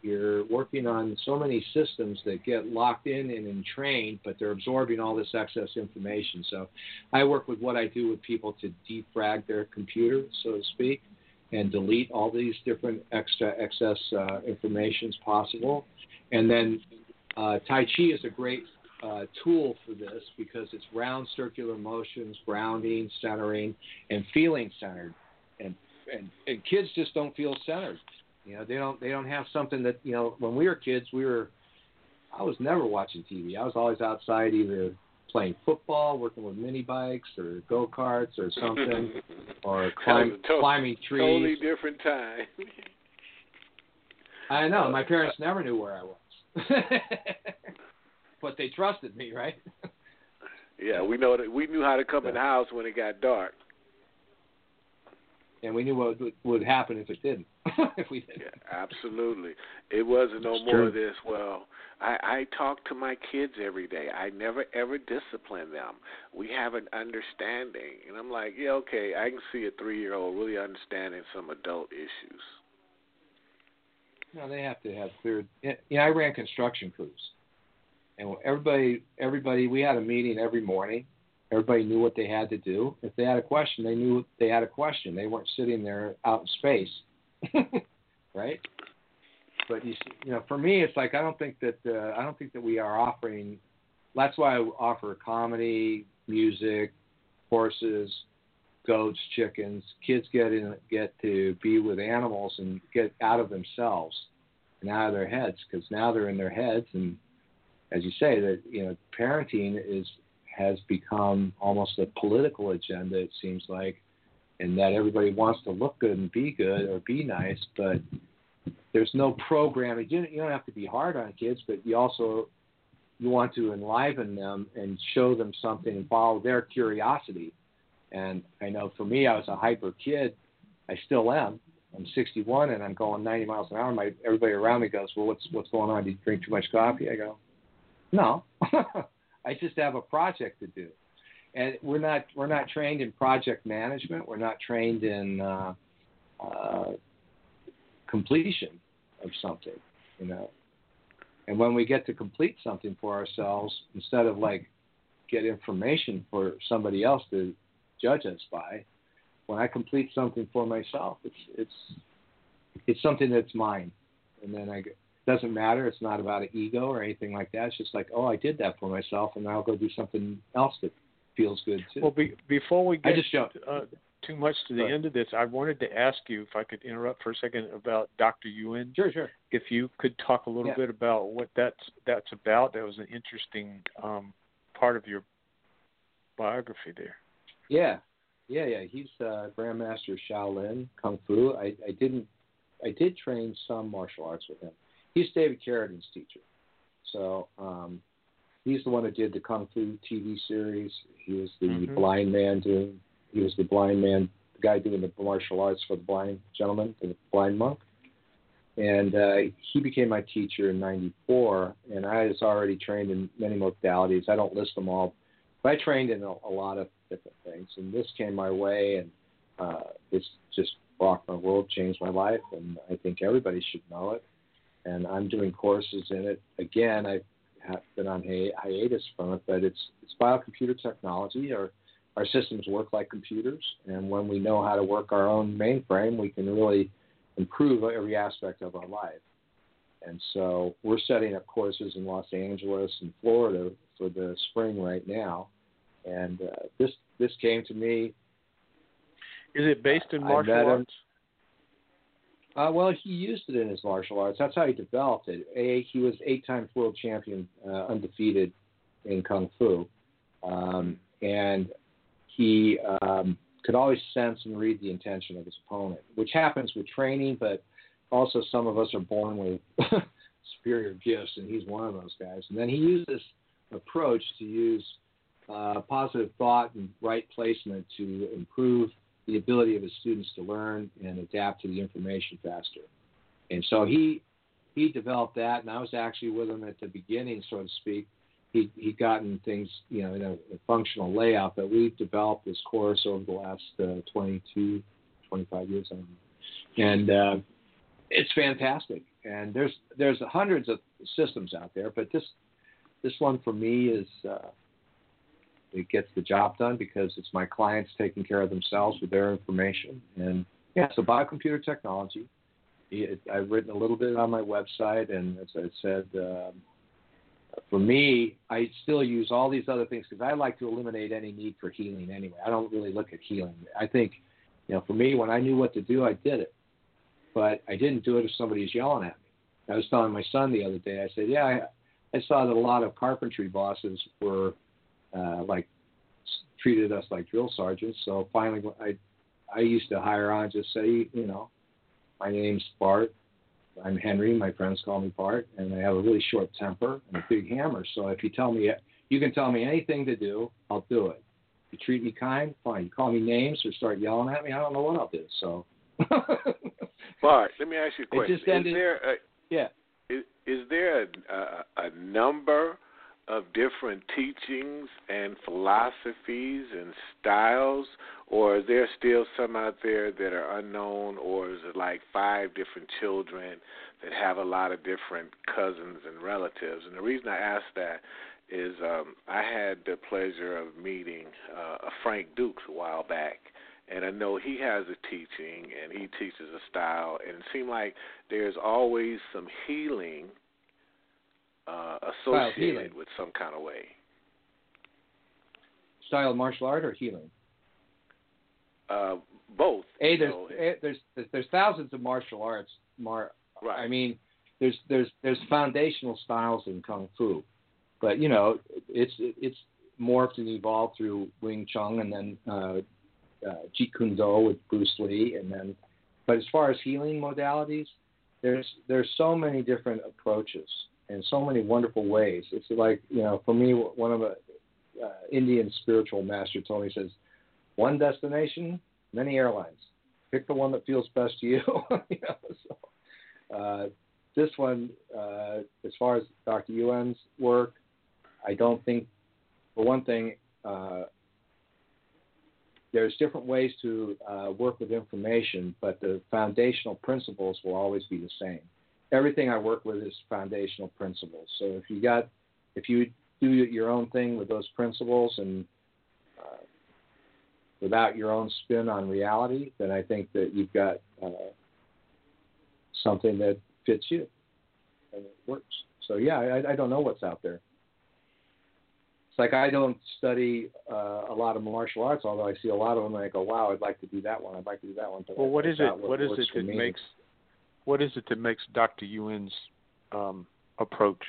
you're working on so many systems that get locked in and entrained, but they're absorbing all this excess information. So, I work with what I do with people to defrag their computer, so to speak, and delete all these different extra excess uh, informations possible. And then uh, Tai Chi is a great uh, tool for this because it's round circular motions, grounding, centering, and feeling centered. And, and and kids just don't feel centered. You know, they don't they don't have something that you know. When we were kids, we were. I was never watching TV. I was always outside, either playing football, working with mini bikes or go karts or something, or climb, to- climbing trees. Totally different time. I know. My parents never knew where I was. but they trusted me, right? yeah, we know that we knew how to come in the house when it got dark. And we knew what would happen if it didn't. if we didn't. Yeah, absolutely. It wasn't no more of this. Well, I, I talk to my kids every day. I never ever discipline them. We have an understanding, and I'm like, yeah, okay. I can see a three year old really understanding some adult issues. No, they have to have clear. You know, I ran construction crews, and everybody everybody we had a meeting every morning. Everybody knew what they had to do. If they had a question, they knew they had a question. They weren't sitting there out in space, right? but you see, you know, for me, it's like I don't think that uh, I don't think that we are offering. That's why I offer comedy, music, horses, goats, chickens. Kids get in, get to be with animals and get out of themselves and out of their heads because now they're in their heads and as you say that you know parenting is has become almost a political agenda it seems like and that everybody wants to look good and be good or be nice but there's no programming you don't have to be hard on kids but you also you want to enliven them and show them something and follow their curiosity and I know for me I was a hyper kid I still am I'm 61 and I'm going 90 miles an hour. My everybody around me goes, "Well, what's what's going on? Do you drink too much coffee?" I go, "No, I just have a project to do." And we're not we're not trained in project management. We're not trained in uh, uh, completion of something, you know. And when we get to complete something for ourselves, instead of like get information for somebody else to judge us by, when I complete something for myself, it's it's it's something that's mine, and then I doesn't matter. It's not about an ego or anything like that. It's just like, oh, I did that for myself, and now I'll go do something else that feels good too. Well, be, before we get I just uh, too much to the end of this, I wanted to ask you if I could interrupt for a second about Dr. Yuen. Sure, sure. If you could talk a little Yeah. bit about what that's that's about. That was an interesting um, part of your biography there. Yeah, yeah, yeah. He's uh, Grandmaster Shaolin Kung Fu. I, I didn't, I did train some martial arts with him. He's David Carradine teacher, so um, he's the one that did the Kung Fu TV series. He was the Mhm. blind man doing. He was the blind man, the guy doing the martial arts for the blind gentleman, the blind monk. And uh, he became my teacher in '94, and I was already trained in many modalities. I don't list them all, but I trained in a, a lot of different things. And this came my way, and uh, this just rocked my world, changed my life, and I think everybody should know it. And I'm doing courses in it. Again, I've been on hi- hiatus from it, but it's it's biocomputer technology. Our our systems work like computers, and when we know how to work our own mainframe, we can really improve every aspect of our life. And so we're setting up courses in Los Angeles and Florida for the spring right now. And uh, this this came to me. Is it based in martial arts? Uh, well, he used it in his martial arts. That's how he developed it. A, he was eight times world champion, uh, undefeated in kung fu, um, and he um, could always sense and read the intention of his opponent, which happens with training, but also some of us are born with superior gifts, and he's one of those guys. And then he used this approach to use uh, positive thought and right placement to improve the ability of his students to learn and adapt to the information faster. And so he he developed that, and I was actually with him at the beginning, so to speak. He he gotten things you know in a, a functional layout, but we've developed this course over the last uh, 22, 25 years, I know. and uh, it's fantastic. And there's there's hundreds of systems out there, but this this one for me is uh, it gets the job done because it's my clients taking care of themselves with their information. And yeah, so biocomputer technology. It, I've written a little bit on my website, and as I said, um, for me, I still use all these other things because I like to eliminate any need for healing anyway. I don't really look at healing. I think, you know, for me, when I knew what to do, I did it. But I didn't do it if somebody's yelling at me. I was telling my son the other day, I said, yeah, I, I saw that a lot of carpentry bosses were uh, like treated us like drill sergeants. So finally, I I used to hire on just say, you know, my name's Bart. I'm Henry. My friends call me Bart, and I have a really short temper and a big hammer. So if you tell me you can tell me anything to do, I'll do it. You treat me kind, fine. You call me names or start yelling at me, I don't know what I'll do. So. Bart, let me ask you a question. just ended- is there a, yeah. is, is there a, a, a number of different teachings and philosophies and styles, or is there still some out there that are unknown, or is it like five different children that have a lot of different cousins and relatives? And the reason I ask that is um, I had the pleasure of meeting uh, Frank Dukes a while back, and I know he has a teaching, and he teaches a style, and it seemed like there's always some healing uh, associated with some kind of way. Style of martial art or healing? Uh, both. A, there's know, A, there's there's thousands of martial arts. Mar, right. I mean, there's there's there's foundational styles in kung fu, but you know it's it's morphed and evolved through Wing Chun and then uh, uh, Jeet Kune Do with Bruce Lee, and then. But as far as healing modalities, there's there's so many different approaches and so many wonderful ways. It's like you know, for me, one of the uh, Indian spiritual master told me he says, one destination, many airlines. Pick the one that feels best to you. you know, so, uh, this one, uh, as far as Dr. Yuen's work, I don't think, for one thing, uh, there's different ways to uh, work with information, but the foundational principles will always be the same. Everything I work with is foundational principles. So if you got, if you do your own thing with those principles and uh, without your own spin on reality, then I think that you've got uh, something that fits you and it works. So yeah, I, I don't know what's out there. It's like I don't study uh, a lot of martial arts, although I see a lot of them. and I go, wow, I'd like to do that one. I'd like to do that one. But Well, what is it? not What is it that me. makes what is it that makes Dr. Yuen's um, approach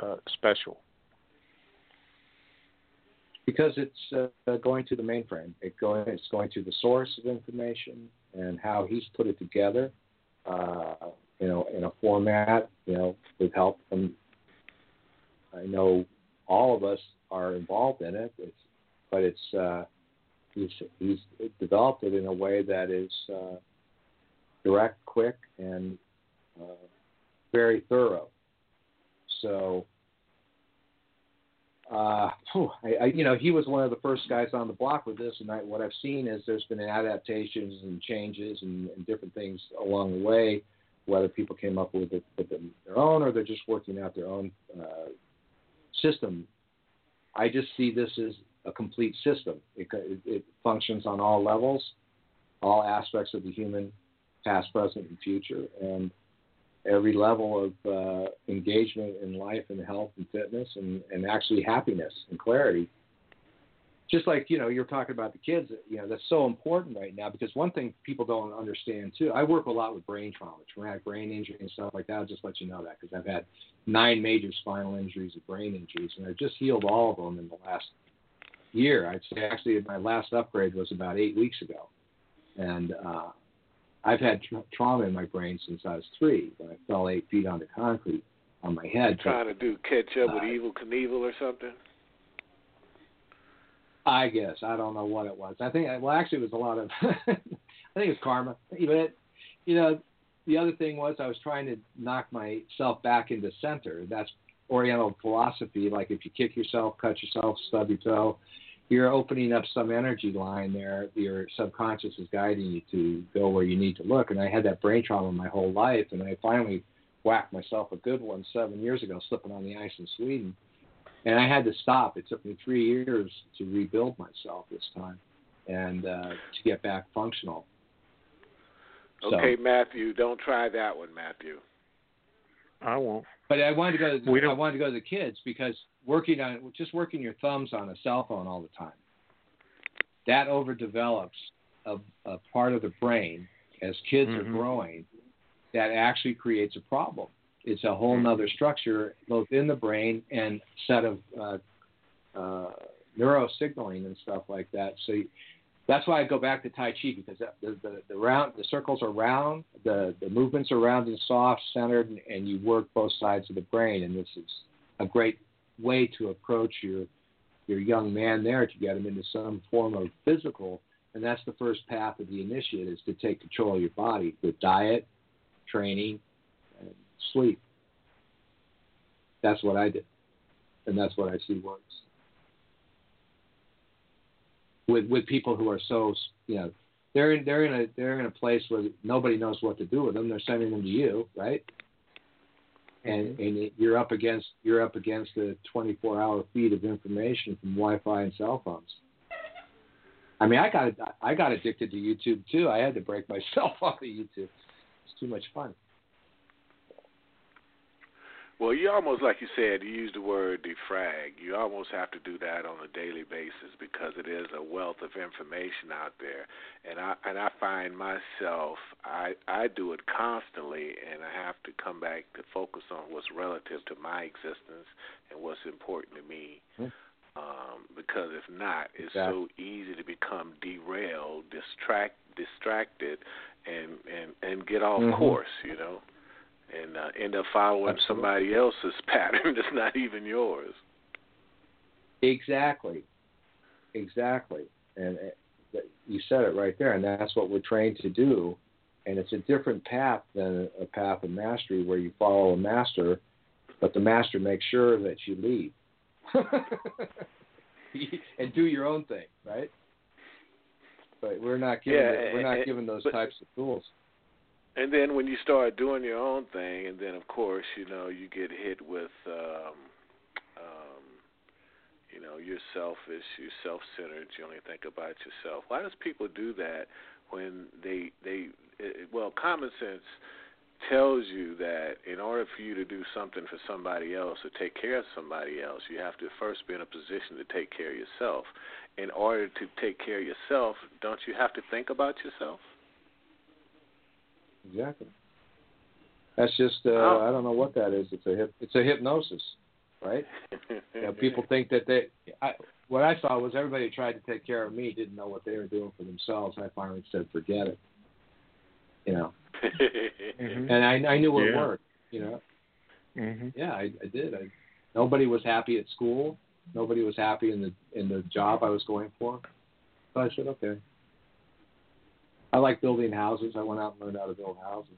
uh, special? because it's uh, going to the mainframe. It going, it's going to the source of information and how he's put it together, uh, you know, in a format, you know, with help from. I know all of us are involved in it, it's, but it's uh, he's he's developed it in a way that is uh, direct, quick, and uh, very thorough. So uh, phew, I, I, you know, he was one of the first guys on the block with this, and I, what I've seen is there's been adaptations and changes and, and different things along the way, whether people came up with it with them, their own or they're just working out their own uh, system. I just see this as a complete system. It, it, it functions on all levels, all aspects of the human, past, present, and future, and every level of uh, engagement in life and health and fitness and, and actually happiness and clarity. Just like, you know, you're talking about the kids, you know, that's so important right now because one thing people don't understand too, I work a lot with brain trauma, traumatic brain injury and stuff like that. I'll just let you know that because I've had nine major spinal injuries and brain injuries and I've just healed all of them in the last year. I'd say actually my last upgrade was about eight weeks ago. And, uh, I've had tra- trauma in my brain since I was three when I fell eight feet onto concrete on my head. trying to do catch up with uh, Evel Knievel or something. I guess I don't know what it was. I think well, actually, it was a lot of. I think it's karma. But you know, the other thing was I was trying to knock myself back into center. That's Oriental philosophy. Like if you kick yourself, cut yourself, stub your toe, you're opening up some energy line there. Your subconscious is guiding you to go where you need to look. And I had that brain trauma my whole life, and I finally whacked myself a good one seven years ago, slipping on the ice in Sweden. And I had to stop. It took me three years to rebuild myself this time, and uh, to get back functional. So- Okay, Matthew, don't try that one, Matthew. I won't. But I wanted to go. To, We I don't- wanted to go to the kids because working on just working your thumbs on a cell phone all the time that overdevelops a, a part of the brain as kids are Mhm. growing that actually creates a problem. It's a whole Mhm. nother structure both in the brain and set of uh, uh, neurosignaling and stuff like that. So you, that's why I go back to Tai Chi because the, the, the round, the circles are round, the, the movements are round and soft, centered, and, and you work both sides of the brain. And this is a great way to approach your your young man there to get him into some form of physical. And that's the first path of the initiate is to take control of your body with diet, training, and sleep. That's what I did, and that's what I see works with with people who are so you know they're in, they're in a they're in a place where nobody knows what to do with them. They're sending them to you, right? And and you're up against you're up against a 24 hour feed of information from Wi-Fi and cell phones. I mean, I got I got addicted to YouTube too. I had to break myself off of YouTube. It's too much fun. Well, you almost like you said, you used the word defrag. You almost have to do that on a daily basis because it is a wealth of information out there. And I and I find myself I I do it constantly and I have to come back to focus on what's relative to my existence and what's important to me. Mm-hmm. Um, because if not, it's exactly. so easy to become derailed, distract, distracted, and and and get off mm-hmm. course. You know and uh, end up following Absolutely. somebody else's pattern that's not even yours. Exactly, exactly, and uh, you said it right there, and that's what we're trained to do. And it's a different path than a path of mastery where you follow a master, but the master makes sure that you lead and do your own thing, right? But we're not given yeah, we're not given those but, types of tools and then when you start doing your own thing, and then of course you know you get hit with, um, um, you know, you're selfish, you're self-centered, you only think about yourself. Why does people do that when they they it, well, common sense tells you that in order for you to do something for somebody else or take care of somebody else, you have to first be in a position to take care of yourself. In order to take care of yourself, don't you have to think about yourself? Exactly. That's just uh, oh. I don't know what that is. It's a hip, it's a hypnosis, right? you know, people think that they. I, what I saw was everybody tried to take care of me didn't know what they were doing for themselves. I finally said, forget it. You know. mm-hmm. And I, I knew it yeah. worked. You know. Mm-hmm. Yeah, I, I did. I, nobody was happy at school. Nobody was happy in the in the job I was going for. So I said, okay, I like building houses. I went out and learned how to build houses,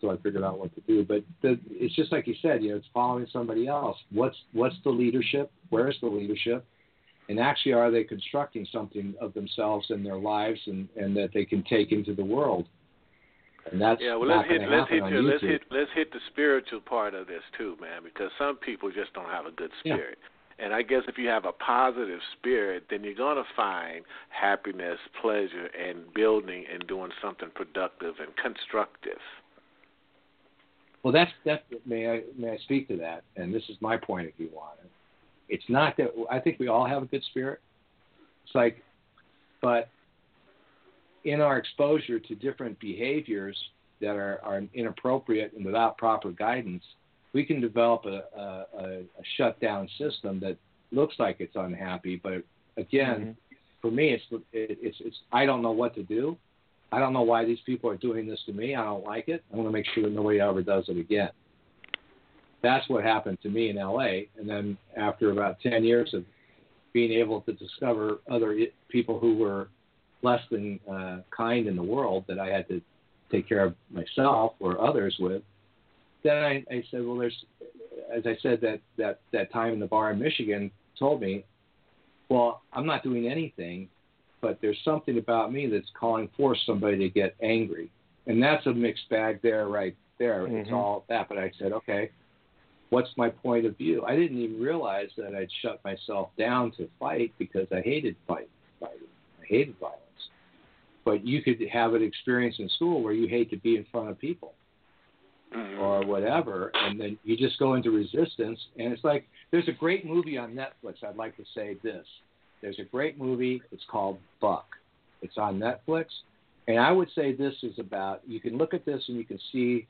so I figured out what to do. But the, it's just like you said, you know, it's following somebody else. What's what's the leadership? Where's the leadership? And actually, are they constructing something of themselves and their lives, and, and that they can take into the world? And that's yeah. Well, let's hit let's hit your, let's hit let's hit the spiritual part of this too, man, because some people just don't have a good spirit. Yeah. And I guess if you have a positive spirit, then you're going to find happiness, pleasure, and building and doing something productive and constructive. Well, that's that. May I may I speak to that? And this is my point if you want it. It's not that I think we all have a good spirit. It's like, but in our exposure to different behaviors that are, are inappropriate and without proper guidance, we can develop a, a, a shutdown system that looks like it's unhappy, but again, mm-hmm. for me, it's it, it's it's I don't know what to do. I don't know why these people are doing this to me. I don't like it. I want to make sure that nobody ever does it again. That's what happened to me in LA. And then after about 10 years of being able to discover other people who were less than uh, kind in the world that I had to take care of myself or others with, then I, I said, well, there's, as I said, that, that, that time in the bar in Michigan told me, well, I'm not doing anything, but there's something about me that's calling for somebody to get angry. And that's a mixed bag there, right there. Mm-hmm. It's all that. But I said, okay, what's my point of view? I didn't even realize that I'd shut myself down to fight because I hated fight, fighting. I hated violence. But you could have an experience in school where you hate to be in front of people mm-hmm. or whatever, and then you just go into resistance. And it's like there's a great movie on Netflix. I'd like to say this. There's a great movie. It's called Buck. It's on Netflix, and I would say this is about. You can look at this and you can see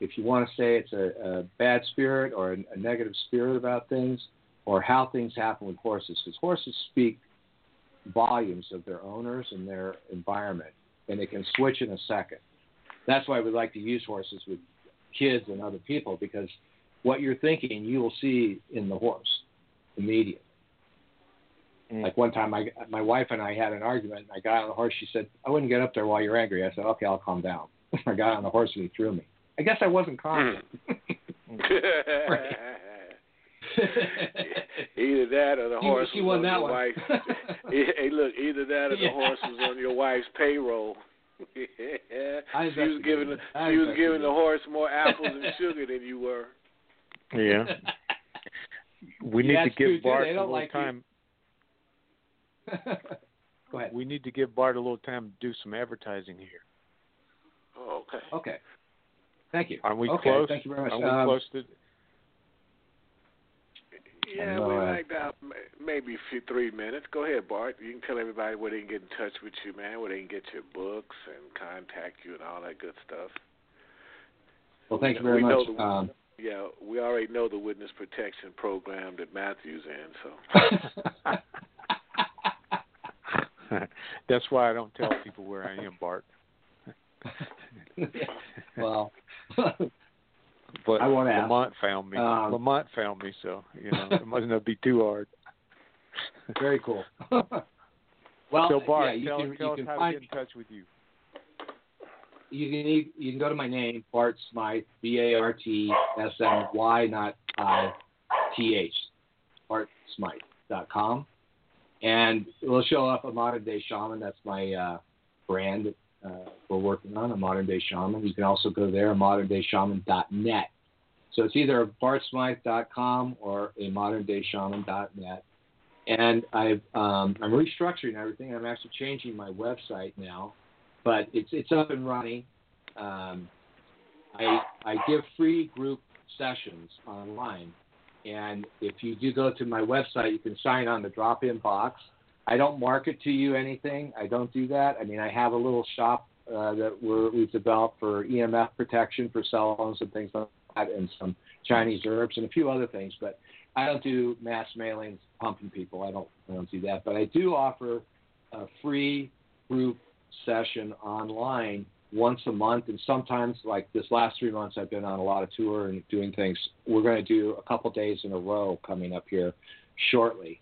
if you want to say it's a, a bad spirit or a, a negative spirit about things, or how things happen with horses, because horses speak volumes of their owners and their environment, and they can switch in a second. That's why we like to use horses with kids and other people because what you're thinking you will see in the horse immediately. Mm. Like one time, my my wife and I had an argument. And I got on the horse. She said, "I wouldn't get up there while you're angry." I said, "Okay, I'll calm down." I got on the horse and he threw me. I guess I wasn't calm. Mm. either that or the horse she, was on your wife's. hey, look, either that or the yeah. horse was on your wife's payroll. yeah. She was giving the, she was giving the horse more apples and sugar than you were. Yeah. We need to give Bart a little like time. Go ahead. We need to give Bart a little time to do some advertising here. Oh, okay. Okay. Thank you. Aren't we okay, close? Thank you very much. Are we Um, close to? Yeah, know, we uh, like that. Maybe few three minutes. Go ahead, Bart. You can tell everybody where they can get in touch with you, man. Where they can get your books and contact you and all that good stuff. well, thank you very know much. the- Um, Yeah, we already know the witness protection program that Matthew's in. So That's why I don't tell people where I am, Bart. well, But I. Lamont found me. Um, Lamont found me, so you know it mustn't be too hard. very cool. well, so Bart, yeah, you tell, can, tell you us can how find to get in touch with you. you can e- you can go to my name, Bart Smyth, B A R T S M Y, not I T H, bartsmyth.com. And it will show up a modern day shaman. That's my uh, brand uh, we're working on, a modern day shaman. You can also go there, moderndayShaman.net. So it's either bartsmyth.com or a moderndayShaman.net. And I've um, I'm restructuring everything. I'm actually changing my website now but it's it's up and running. Um, I I give free group sessions online, and if you do go to my website, you can sign on the drop-in box. I don't market to you anything. I don't do that. I mean, I have a little shop uh, that we're, we've developed for EMF protection for cell phones and things like that, and some Chinese herbs and a few other things. But I don't do mass mailings pumping people. I don't I don't do that. But I do offer a free group session online once a month and sometimes like this last three months i've been on a lot of tour and doing things we're going to do a couple days in a row coming up here shortly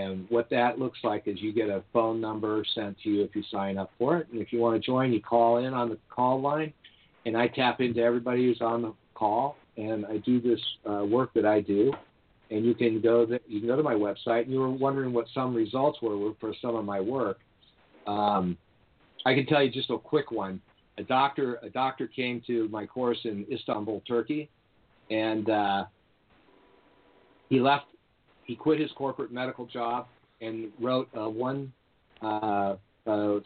and what that looks like is you get a phone number sent to you if you sign up for it and if you want to join you call in on the call line and i tap into everybody who's on the call and i do this uh, work that i do and you can go to, you can go to my website and you were wondering what some results were for some of my work um, I can tell you just a quick one. A doctor, a doctor came to my course in Istanbul, Turkey, and uh, he left. He quit his corporate medical job and wrote a one uh,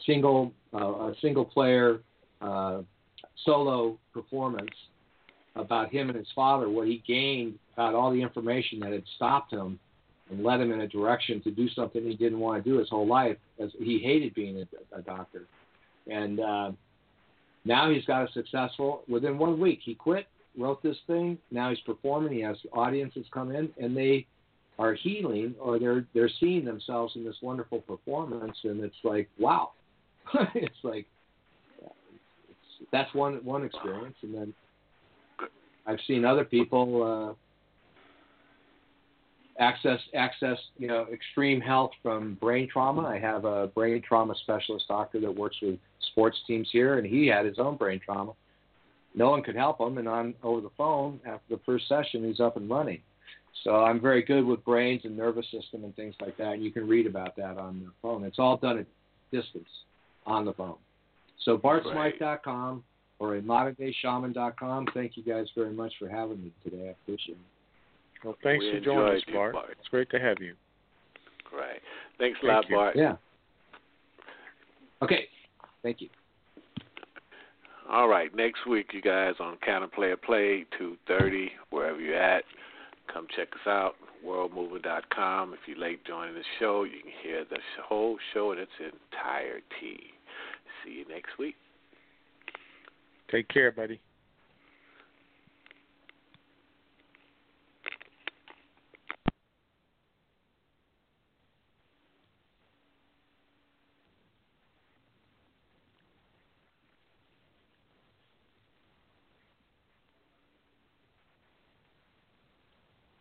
single uh, single player uh, solo performance about him and his father, what he gained about all the information that had stopped him and led him in a direction to do something he didn't want to do his whole life, as he hated being a, a doctor. And uh, now he's got a successful. Within one week, he quit, wrote this thing. Now he's performing. He has audiences come in, and they are healing, or they're they're seeing themselves in this wonderful performance, and it's like wow, it's like it's, that's one one experience, and then I've seen other people. Uh, access access you know extreme health from brain trauma. I have a brain trauma specialist doctor that works with sports teams here, and he had his own brain trauma. No one could help him, and on over the phone after the first session, he's up and running. So I'm very good with brains and nervous system and things like that. And you can read about that on the phone. It's all done at distance on the phone. So bartsmyth.com or at moderndayshaman.com. Thank you guys very much for having me today. I appreciate it. Well, thanks We for joining us, enjoyed you, Bart. Bart. It's great to have you. Great. Thanks a Thank lot, you. Bart. Yeah. Okay. Thank you. All right. Next week, you guys on Counter Player Play, 2.30, wherever you're at. Come check us out, worldmovement.com. If you're late joining the show, you can hear the whole show in its entirety. See you next week. Take care, buddy.